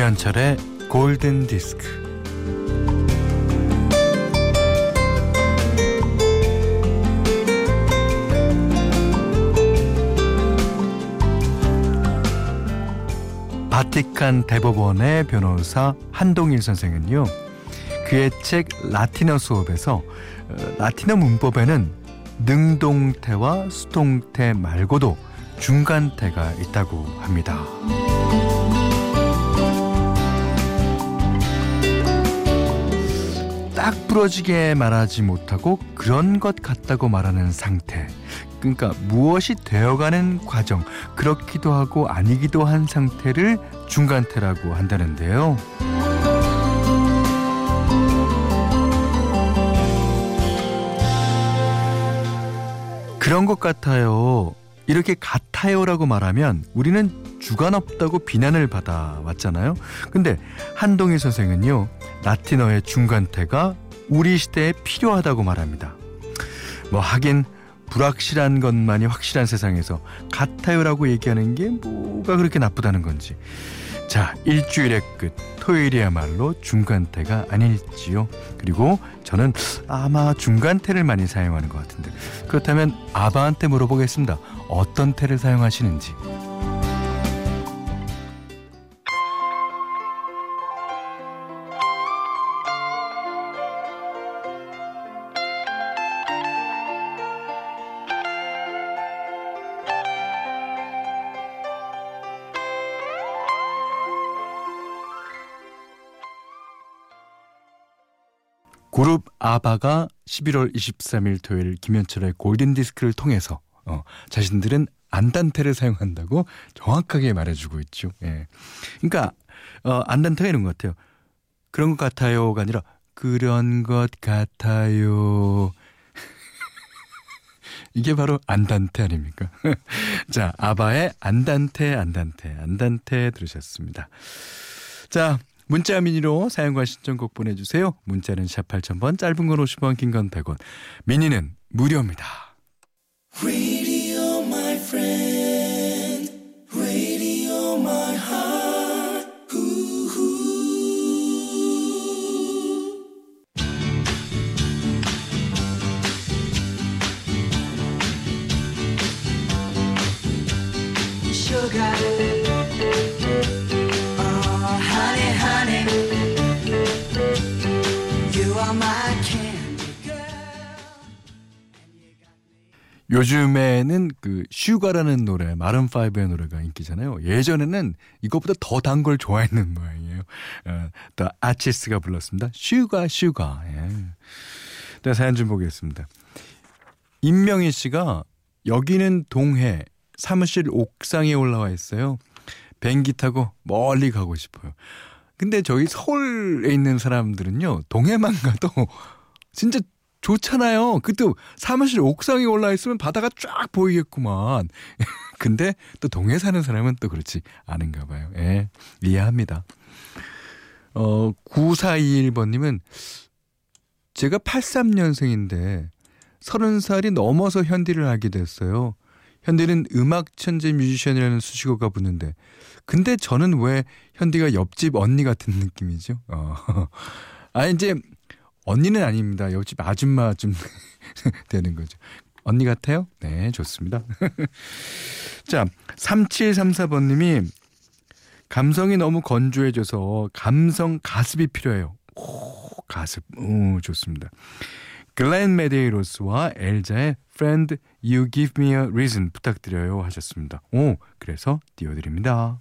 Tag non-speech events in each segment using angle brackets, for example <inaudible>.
김현철의 골든 디스크. 바티칸 대법원의 변호사 한동일 선생은요. 그의 책 라틴어 수업에서 어, 라틴어 문법에는 능동태와 수동태 말고도 중간태가 있다고 합니다. 부러지게 말하지 못하고 그런 것 같다고 말하는 상태. 그러니까 무엇이 되어가는 과정, 그렇기도 하고 아니기도 한 상태를 중간태라고 한다는데요. 그런 것 같아요. 이렇게 같아요라고 말하면 우리는 주관 없다고 비난을 받아왔잖아요. 근데 한동희 선생은요, 라틴어의 중간태가 우리 시대에 필요하다고 말합니다. 뭐 하긴 불확실한 것만이 확실한 세상에서 같아요라고 얘기하는 게 뭐가 그렇게 나쁘다는 건지. 자, 일주일의 끝, 토요일이야말로 중간태가 아닐지요. 그리고 저는 아마 중간태를 많이 사용하는 것 같은데. 그렇다면 아바한테 물어보겠습니다. 어떤 태를 사용하시는지. 그룹 아바가 11월 23일 토요일 김현철의 골든 디스크를 통해서 어, 자신들은 안단테를 사용한다고 정확하게 말해주고 있죠. 예. 그러니까 어, 안단테가 이런 것 같아요. 그런 것 같아요가 아니라 그런 것 같아요. <laughs> 이게 바로 안단테 아닙니까? <laughs> 자, 아바의 안단테, 안단테, 안단테 들으셨습니다. 자, 문자 미니로 사용과 신청곡 보내주세요. 문자는 샵 8000번, 짧은 건 50원, 긴 건 100원. 미니는 무료입니다. Sugar. 요즘에는 그 Sugar라는 노래, Maroon 5의 노래가 인기잖아요. 예전에는 이것보다 더 단 걸 좋아했는 모양이에요. 어, 또 Archies가 불렀습니다. Sugar Sugar. 예. 네, 사연 좀 보겠습니다. 임명희 씨가 여기는 동해 사무실 옥상에 올라와 있어요. 뱅기 타고 멀리 가고 싶어요. 근데 저희 서울에 있는 사람들은요, 동해만 가도 진짜 좋잖아요. 그것도 사무실 옥상에 올라 있으면 바다가 쫙 보이겠구만. <laughs> 근데 또 동해 사는 사람은 또 그렇지 않은가 봐요. 예. 이해합니다. 어, 9421번님은 제가 83년생인데 30살이 넘어서 현디를 알게 됐어요. 현디는 음악 천재 뮤지션이라는 수식어가 붙는데 근데 저는 왜 현디가 옆집 언니 같은 느낌이죠? 어. <laughs> 아 이제 언니는 아닙니다. 옆집 아줌마 좀 <laughs> 되는 거죠. 언니 같아요? 네, 좋습니다. <laughs> 자, 3734번님이 감성이 너무 건조해져서 감성 가습이 필요해요. 오, 가습. 오, 좋습니다. 글렌 메데이로스와 엘자의 Friend You Give Me a Reason 부탁드려요 하셨습니다. 오, 그래서 띄워드립니다.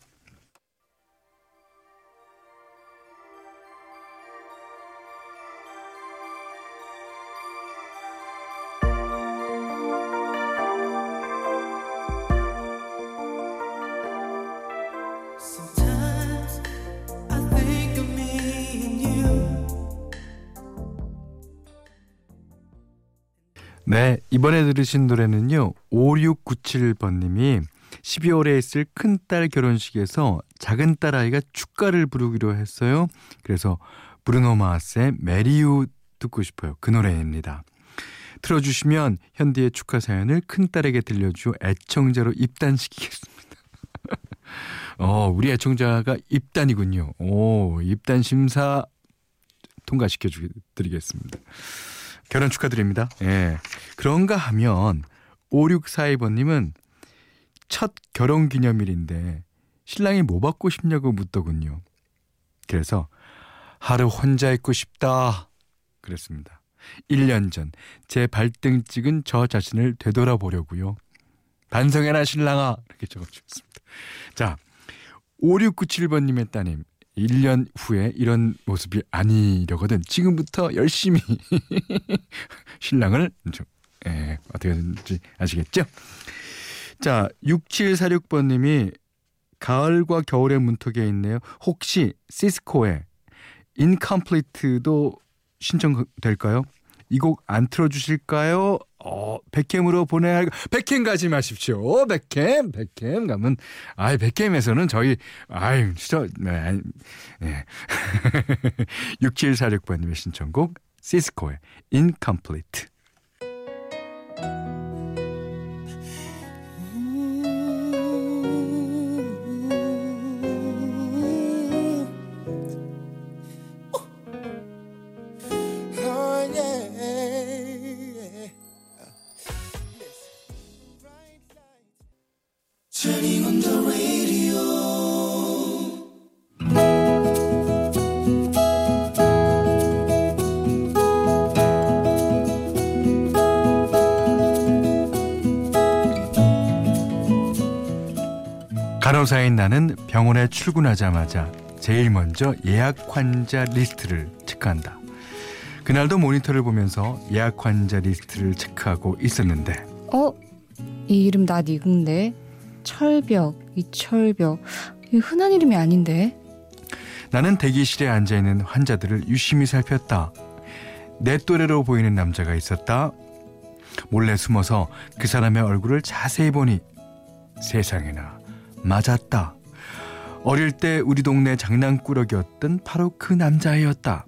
네, 이번에 들으신 노래는요. 5697번님이 12월에 있을 큰딸 결혼식에서 작은 딸아이가 축가를 부르기로 했어요. 그래서 브루노 마스의 메리유 듣고 싶어요. 그 노래입니다. 틀어주시면 현디의 축하 사연을 큰딸에게 들려주 애청자로 입단시키겠습니다. <laughs> 어, 우리 애청자가 입단이군요. 오, 입단 심사 통과시켜 드리겠습니다. 결혼 축하드립니다. 예. 그런가 하면 5642번님은 첫 결혼 기념일인데 신랑이 뭐 받고 싶냐고 묻더군요. 그래서 하루 혼자 있고 싶다. 그랬습니다. 1년 전 제 발등 찍은 저 자신을 되돌아보려고요. 반성해라 신랑아 이렇게 적어주셨습니다. 자 5697번님의 따님 1년 후에 이런 모습이 아니려거든 지금부터 열심히 <laughs> 신랑을 좀 예, 어떻게 되는지 아시겠죠? 자 6746번님이 가을과 겨울의 문턱에 있네요. 혹시 시스코의 인컴플리트도 신청될까요? 이 곡 안 틀어주실까요? 어, 백캠으로 보내야 할, 백캠 가지 마십시오. 백캠, 백캠 가면, 아이, 백캠에서는 저희, 아이, 진짜, 네, 네. 6746번님의 <laughs> 신청곡, 시스코의 Incomplete. 간호사인 나는 병원에 출근하자마자 제일 먼저 예약 환자 리스트를 체크한다. 그날도 모니터를 보면서 예약 환자 리스트를 체크하고 있었는데 어? 이 이름 나 니군데 철벽, 이철벽 이 흔한 이름이 아닌데 나는 대기실에 앉아있는 환자들을 유심히 살폈다. 내 또래로 보이는 남자가 있었다. 몰래 숨어서 그 사람의 얼굴을 자세히 보니 세상에나 맞았다. 어릴 때 우리 동네 장난꾸러기였던 바로 그 남자애였다.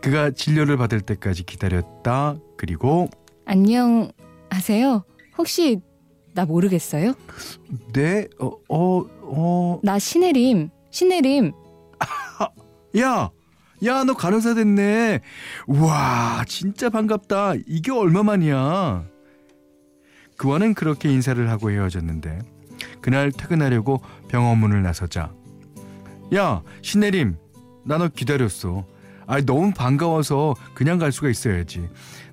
그가 진료를 받을 때까지 기다렸다. 그리고 안녕 하세요. 혹시 나 모르겠어요? 네, 어, 어, 어. 나 신혜림. 신혜림. <laughs> 야, 야, 너 간호사 됐네. 우와, 진짜 반갑다. 이게 얼마만이야? 그와는 그렇게 인사를 하고 헤어졌는데 그날 퇴근하려고 병원 문을 나서자. 야 신내림 나 너 기다렸어. 아 너무 반가워서 그냥 갈 수가 있어야지.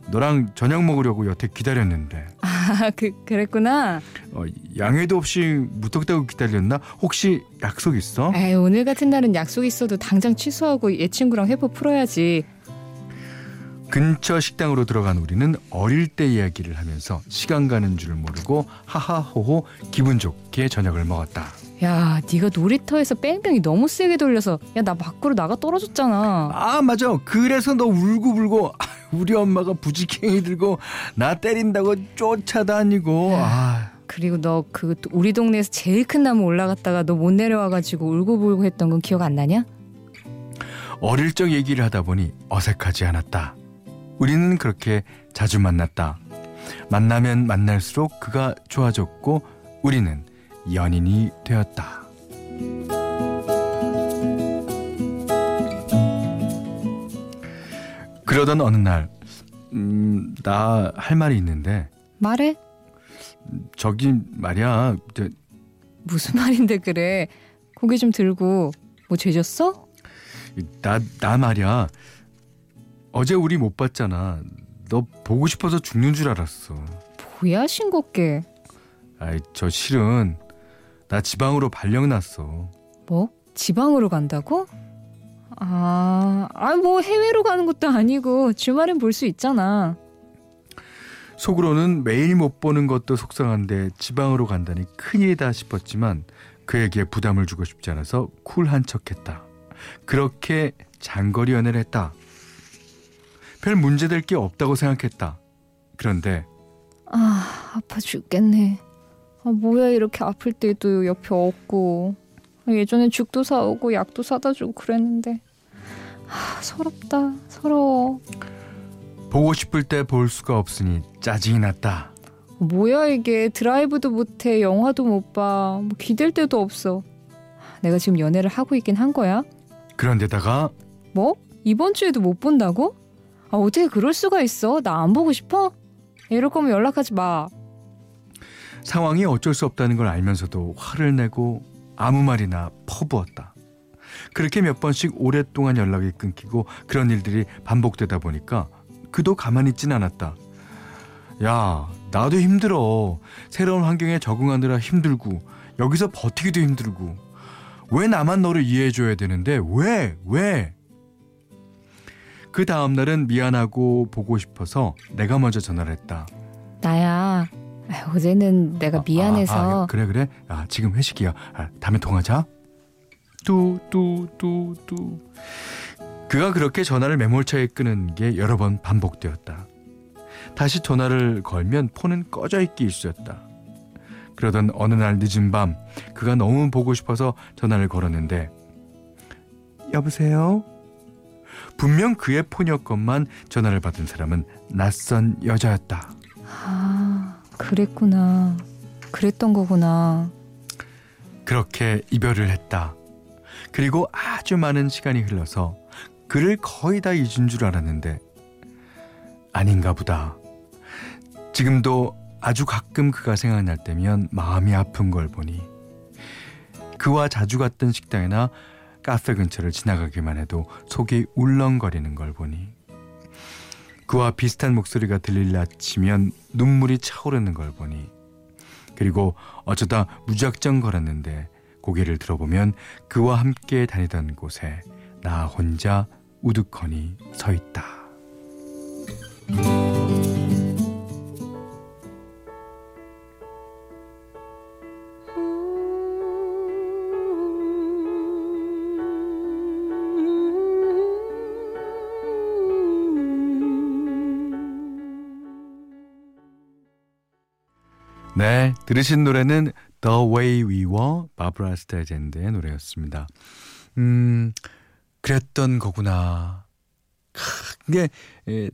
너랑 저녁 먹으려고 여태 기다렸는데. 아 그, 그랬구나. 어, 양해도 없이 무턱대고 기다렸나? 혹시 약속 있어? 에이 오늘 같은 날은 약속 있어도 당장 취소하고 얘 친구랑 회포 풀어야지 근처 식당으로 들어간 우리는 어릴 때 이야기를 하면서 시간 가는 줄 모르고 하하호호 기분 좋게 저녁을 먹었다. 야, 네가 놀이터에서 뺑뺑이 너무 세게 돌려서 야 나 밖으로 나가 떨어졌잖아. 아 맞아. 그래서 너 울고 불고 우리 엄마가 부지깽이 들고 나 때린다고 쫓아다니고. 아. 그리고 너 그 우리 동네에서 제일 큰 나무 올라갔다가 너 못 내려와가지고 울고불고 했던 건 기억 안 나냐? 어릴 적 얘기를 하다 보니 어색하지 않았다. 우리는 그렇게 자주 만났다. 만나면 만날수록 그가 좋아졌고 우리는 연인이 되었다. 그러던 어느 날, 음, 나 할 말이 있는데. 말해? 저기 말이야. 저, 무슨 말인데 그래? 고개 좀 들고 뭐 죄졌어? 나, 나 말이야. 어제 우리 못 봤잖아. 너 보고 싶어서 죽는 줄 알았어. 뭐야 싱겁게. 아이 저 실은 나 지방으로 발령 났어. 뭐? 지방으로 간다고? 아, 아 뭐 해외로 가는 것도 아니고 주말엔 볼 수 있잖아. 속으로는 매일 못 보는 것도 속상한데 지방으로 간다니 큰일이다 싶었지만 그에게 부담을 주고 싶지 않아서 쿨한 척했다. 그렇게 장거리 연애를 했다. 별 문제될 게 없다고 생각했다. 그런데 아 아파 죽겠네. 아 뭐야 이렇게 아플 때도 옆에 없고 예전에 죽도 사오고 약도 사다 주고 그랬는데 아 서럽다 서러워. 보고 싶을 때 볼 수가 없으니 짜증이 났다. 뭐야 이게 드라이브도 못해 영화도 못 봐. 뭐 기댈 데도 없어. 내가 지금 연애를 하고 있긴 한 거야? 그런데다가 뭐? 이번 주에도 못 본다고? 아, 어떻게 그럴 수가 있어? 나 안 보고 싶어? 이럴 거면 연락하지 마. 상황이 어쩔 수 없다는 걸 알면서도 화를 내고 아무 말이나 퍼부었다. 그렇게 몇 번씩 오랫동안 연락이 끊기고 그런 일들이 반복되다 보니까 그도 가만히 있진 않았다. 야, 나도 힘들어. 새로운 환경에 적응하느라 힘들고 여기서 버티기도 힘들고 왜 나만 너를 이해해줘야 되는데 왜 왜? 그 다음 날은 미안하고 보고 싶어서 내가 먼저 전화를 했다. 나야. 아, 어제는 내가 미안해서. 아, 아, 그래 그래. 아, 지금 회식이야. 아, 다음에 통화하자. 뚜뚜뚜뚜. 그가 그렇게 전화를 매몰차게 끄는 게 여러 번 반복되었다. 다시 전화를 걸면 폰은 꺼져 있기 일쑤였다. 그러던 어느 날 늦은 밤 그가 너무 보고 싶어서 전화를 걸었는데 여보세요? 분명 그의 폰이었건만 전화를 받은 사람은 낯선 여자였다. 아, 그랬구나. 그랬던 거구나. 그렇게 이별을 했다. 그리고 아주 많은 시간이 흘러서 그를 거의 다 잊은 줄 알았는데 아닌가 보다. 지금도 아주 가끔 그가 생각날 때면 마음이 아픈 걸 보니 그와 자주 갔던 식당이나 카페 근처를 지나가기만 해도 속이 울렁거리는 걸 보니 그와 비슷한 목소리가 들릴라 치면 눈물이 차오르는 걸 보니 그리고 어쩌다 무작정 걸었는데 고개를 들어보면 그와 함께 다니던 곳에 나 혼자 우두커니 서 있다. 네, 들으신 노래는 The Way We Were 바브라 스타젠드의 노래였습니다. 음, 그랬던 거구나. 이게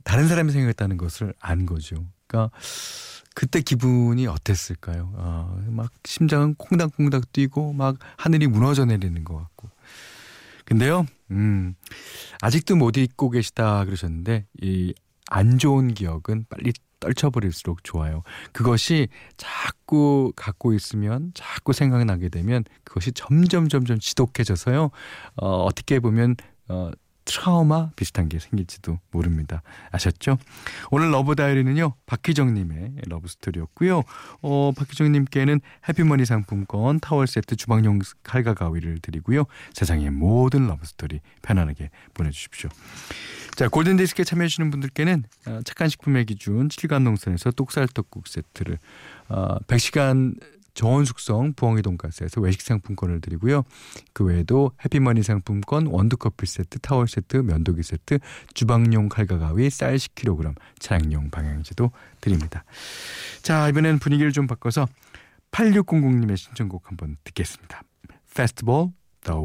다른 사람이 생각했다는 것을 안 거죠. 그러니까 그때 기분이 어땠을까요? 아, 막 심장은 콩닥콩닥 뛰고 막 하늘이 무너져 내리는 것 같고. 근데요, 음, 아직도 못 잊고 계시다 그러셨는데 이 안 좋은 기억은 빨리 떨쳐버릴수록 좋아요. 그것이 자꾸 갖고 있으면 자꾸 생각나게 되면 그것이 점점 점점 지독해져서요. 어, 어떻게 보면 어, 트라우마 비슷한 게 생길지도 모릅니다. 아셨죠? 오늘 Love Diary는요. 박희정 님의 love story였고요. 어, 박희정 님께는 해피머니 상품권, 타월 세트, 주방용 칼과 가위를 드리고요. 세상의 모든 love story 편안하게 보내 주십시오. 자, 골든 디스크에 참여해 주시는 분들께는 어, 착한 식품의 기준 7간 농산에서 똑살 떡국 세트를 어, 100시간 저온 숙성 부엉이 돈가스에서 외식 상품권을 드리고요. 그 외에도 해피머니 상품권, 원두커피 세트, 타월 세트, 면도기 세트, 주방용 칼과 가위, 쌀 10kg, 차량용 방향제도 드립니다. 자, 이번엔 분위기를 좀 바꿔서 8600님의 신청곡 한번 듣겠습니다. 페스티벌 The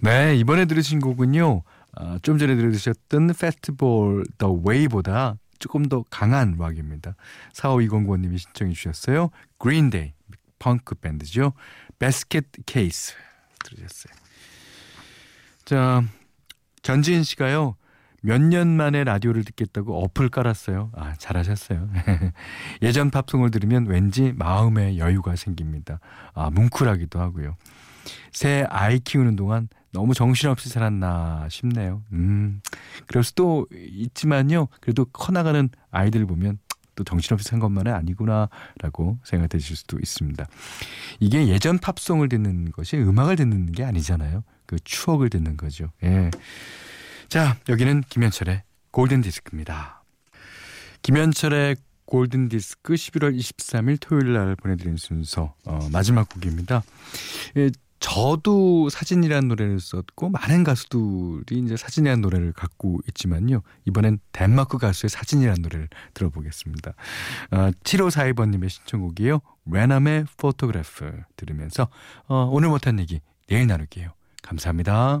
네, 이번에 들으신 곡은요. 아, 좀 전에 들으셨던 페스티벌 The Way보다 조금 더 강한 락입니다. 4520번님이 신청해 주셨어요. 그린데이 펑크 밴드죠. 베스켓 케이스 들으셨어요. 자, 전지인 씨가요. 몇 년 만에 라디오를 듣겠다고 어플 깔았어요. 아, 잘하셨어요. <laughs> 예전 팝송을 들으면 왠지 마음의 여유가 생깁니다. 아, 뭉클하기도 하고요. 새 아이 키우는 동안 너무 정신없이 살았나 싶네요. 음, 그럴 수도 있지만요. 그래도 커나가는 아이들 보면 또 정신없이 산 것만은 아니구나라고 생각되실 수도 있습니다. 이게 예전 팝송을 듣는 것이 음악을 듣는 게 아니잖아요. 그 추억을 듣는 거죠. 예. 자, 여기는 김현철의 골든 디스크입니다. 김현철의 골든 디스크 11월 23일 토요일 날 보내드린 순서 어, 마지막 곡입니다. 예, 저도 사진이라는 노래를 썼고 많은 가수들이 이제 사진이라는 노래를 갖고 있지만요. 이번엔 덴마크 가수의 사진이라는 노래를 들어보겠습니다. 어, 7542번님의 신청곡이에요. 레남의 Photograph 들으면서 어, 오늘 못한 얘기 내일 나눌게요. 감사합니다.